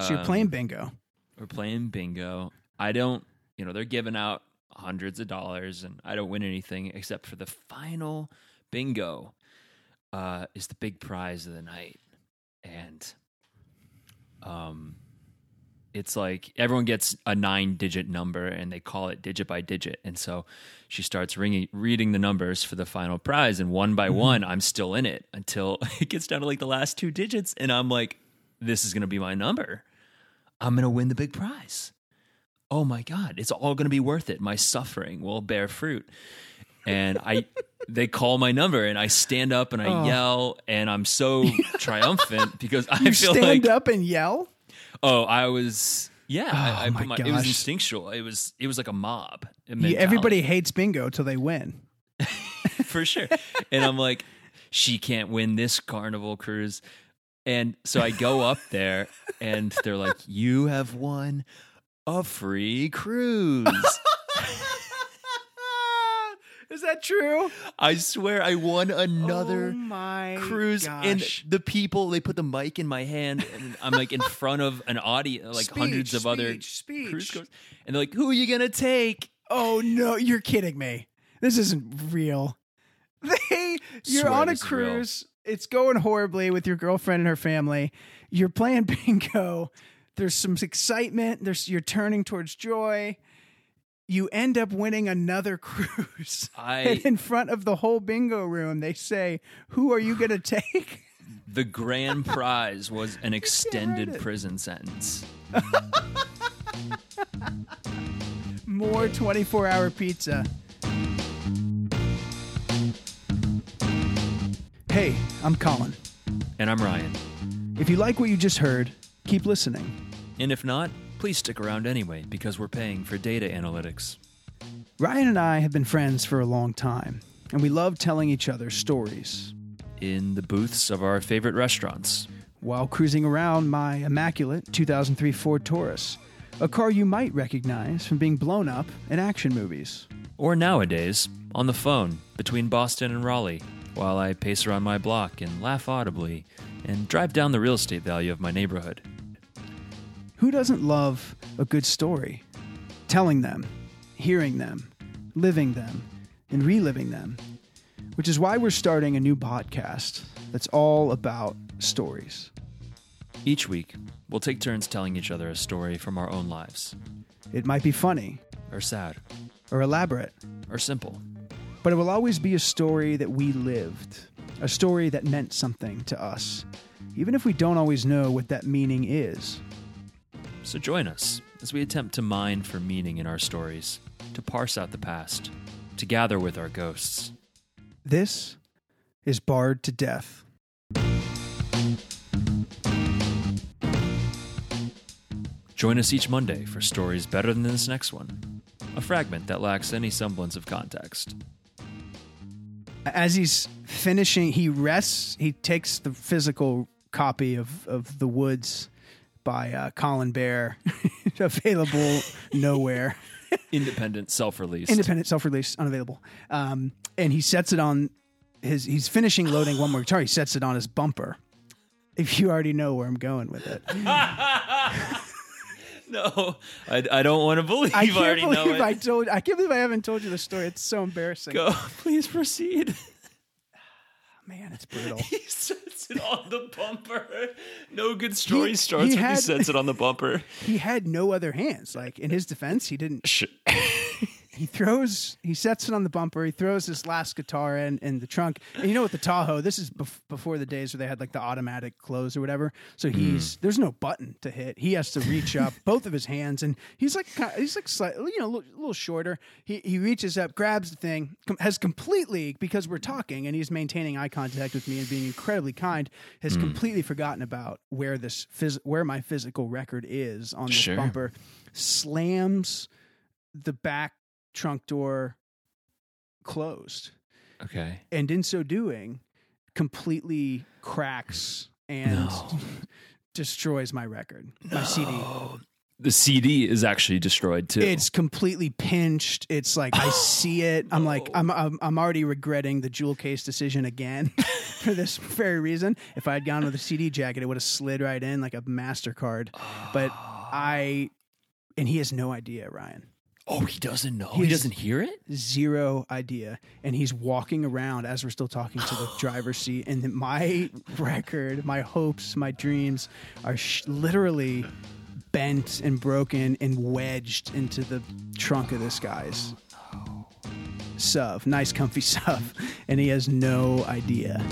So you're Um, playing bingo. We're playing bingo. I don't, you know, they're giving out hundreds of dollars, and I don't win anything except for the final bingo. Uh, is the big prize of the night, and um, it's like everyone gets a nine-digit number, and they call it digit by digit. And so she starts ringing, reading the numbers for the final prize, and one by one, I'm still in it until it gets down to like the last two digits, and I'm like, this is gonna be my number. I'm going to win the big prize. Oh my God, it's all going to be worth it. My suffering will bear fruit. And I, they call my number and I stand up and I Oh. yell and I'm so triumphant because I You feel stand like, up and yell. oh, I was, yeah, I, I Oh my put my, it was instinctual. It was, it was like a mob. Yeah, everybody hates bingo till they win. for sure. And I'm like, she can't win this carnival cruise. And so I go up there and they're like, you have won a free cruise. Is that true? I swear I won another oh my cruise and the people they put the mic in my hand and I'm like in front of an audience like hundreds Speech, of other speech, cruise goers and they're like who are you going to take Oh no, you're kidding me. This isn't real. They you're Swear on a cruise. It's going horribly with your girlfriend and her family. You're playing bingo. There's some excitement. There's you're turning towards joy. You end up winning another cruise. I- and in front of the whole bingo room, they say, "Who are you going to take?" the grand prize was an extended prison sentence More 24-hour pizza. Hey, I'm Colin. and I'm Ryan If you like what you just heard, keep listening. and if not please stick around anyway because we're paying for data analytics Ryan and I have been friends for a long time, and we love telling each other stories. in the booths of our favorite restaurants While cruising around my immaculate 2003 Ford Taurus, a car you might recognize from being blown up in action movies. Or nowadays, on the phone between Boston and Raleigh, while I pace around my block and laugh audibly and drive down the real estate value of my neighborhood. Who doesn't love a good story? Telling them, hearing them, living them, and reliving them. Which is why we're starting a new podcast that's all about stories. Each week, we'll take turns telling each other a story from our own lives, It might be funny or sad, or elaborate, or simple. But it will always be a story that we lived, a story that meant something to us, even if we don't always know what that meaning is. So join us as we attempt to mine for meaning in our stories, to parse out the past, to gather with our ghosts. This is Barred to Death. Join us each Monday for stories better than this next one, a fragment that lacks any semblance of context. As he's finishing, he rests, he takes the physical copy of, of The Woods by uh, Colin Bear, available nowhere. Independent, self release. independent self-release unavailable um, and he sets it on his he's finishing loading one more guitar he sets it on his bumper if you already know where i'm going with it No, I, I don't want to believe. I I, can't already believe i told i can't believe i haven't told you the story. It's so embarrassing. Go, please proceed. man it's brutal. He sets it on the bumper. No good story He- starts he when had- he sets it on the bumper. he had no other hands. Like in his defense he didn't Sh- he throws he sets it on the bumper he throws his last guitar in in the trunk. And you know with the tahoe this is bef- before the days where they had like the automatic close or whatever. So hmm. he's there's no button to hit. He has to reach up both of his hands and he's like he's like slightly you know a little, a little shorter. He he reaches up grabs the thing com- has completely because we're talking and he's maintaining eye contact with me and being incredibly kind has hmm. completely forgotten about where this phys- where my physical record is on this Sure. bumper slams the back trunk door closed okay. and in so doing completely cracks and No. destroys my record my cd the CD is actually destroyed too. It's completely pinched. It's like I see it. I'm like I'm, I'm I'm already regretting the jewel case decision again for this very reason. If I had gone with a CD jacket, it would have slid right in like a Mastercard. But I and he has no idea, Ryan. Oh, he doesn't know. He He's- doesn't hear it. Zero idea. And he's walking around as we're still talking to the driver's seat. And my record, my hopes, my dreams are sh- literally bent and broken and wedged into the trunk of this guy's oh, sub. Nice, comfy sub. And he has no idea.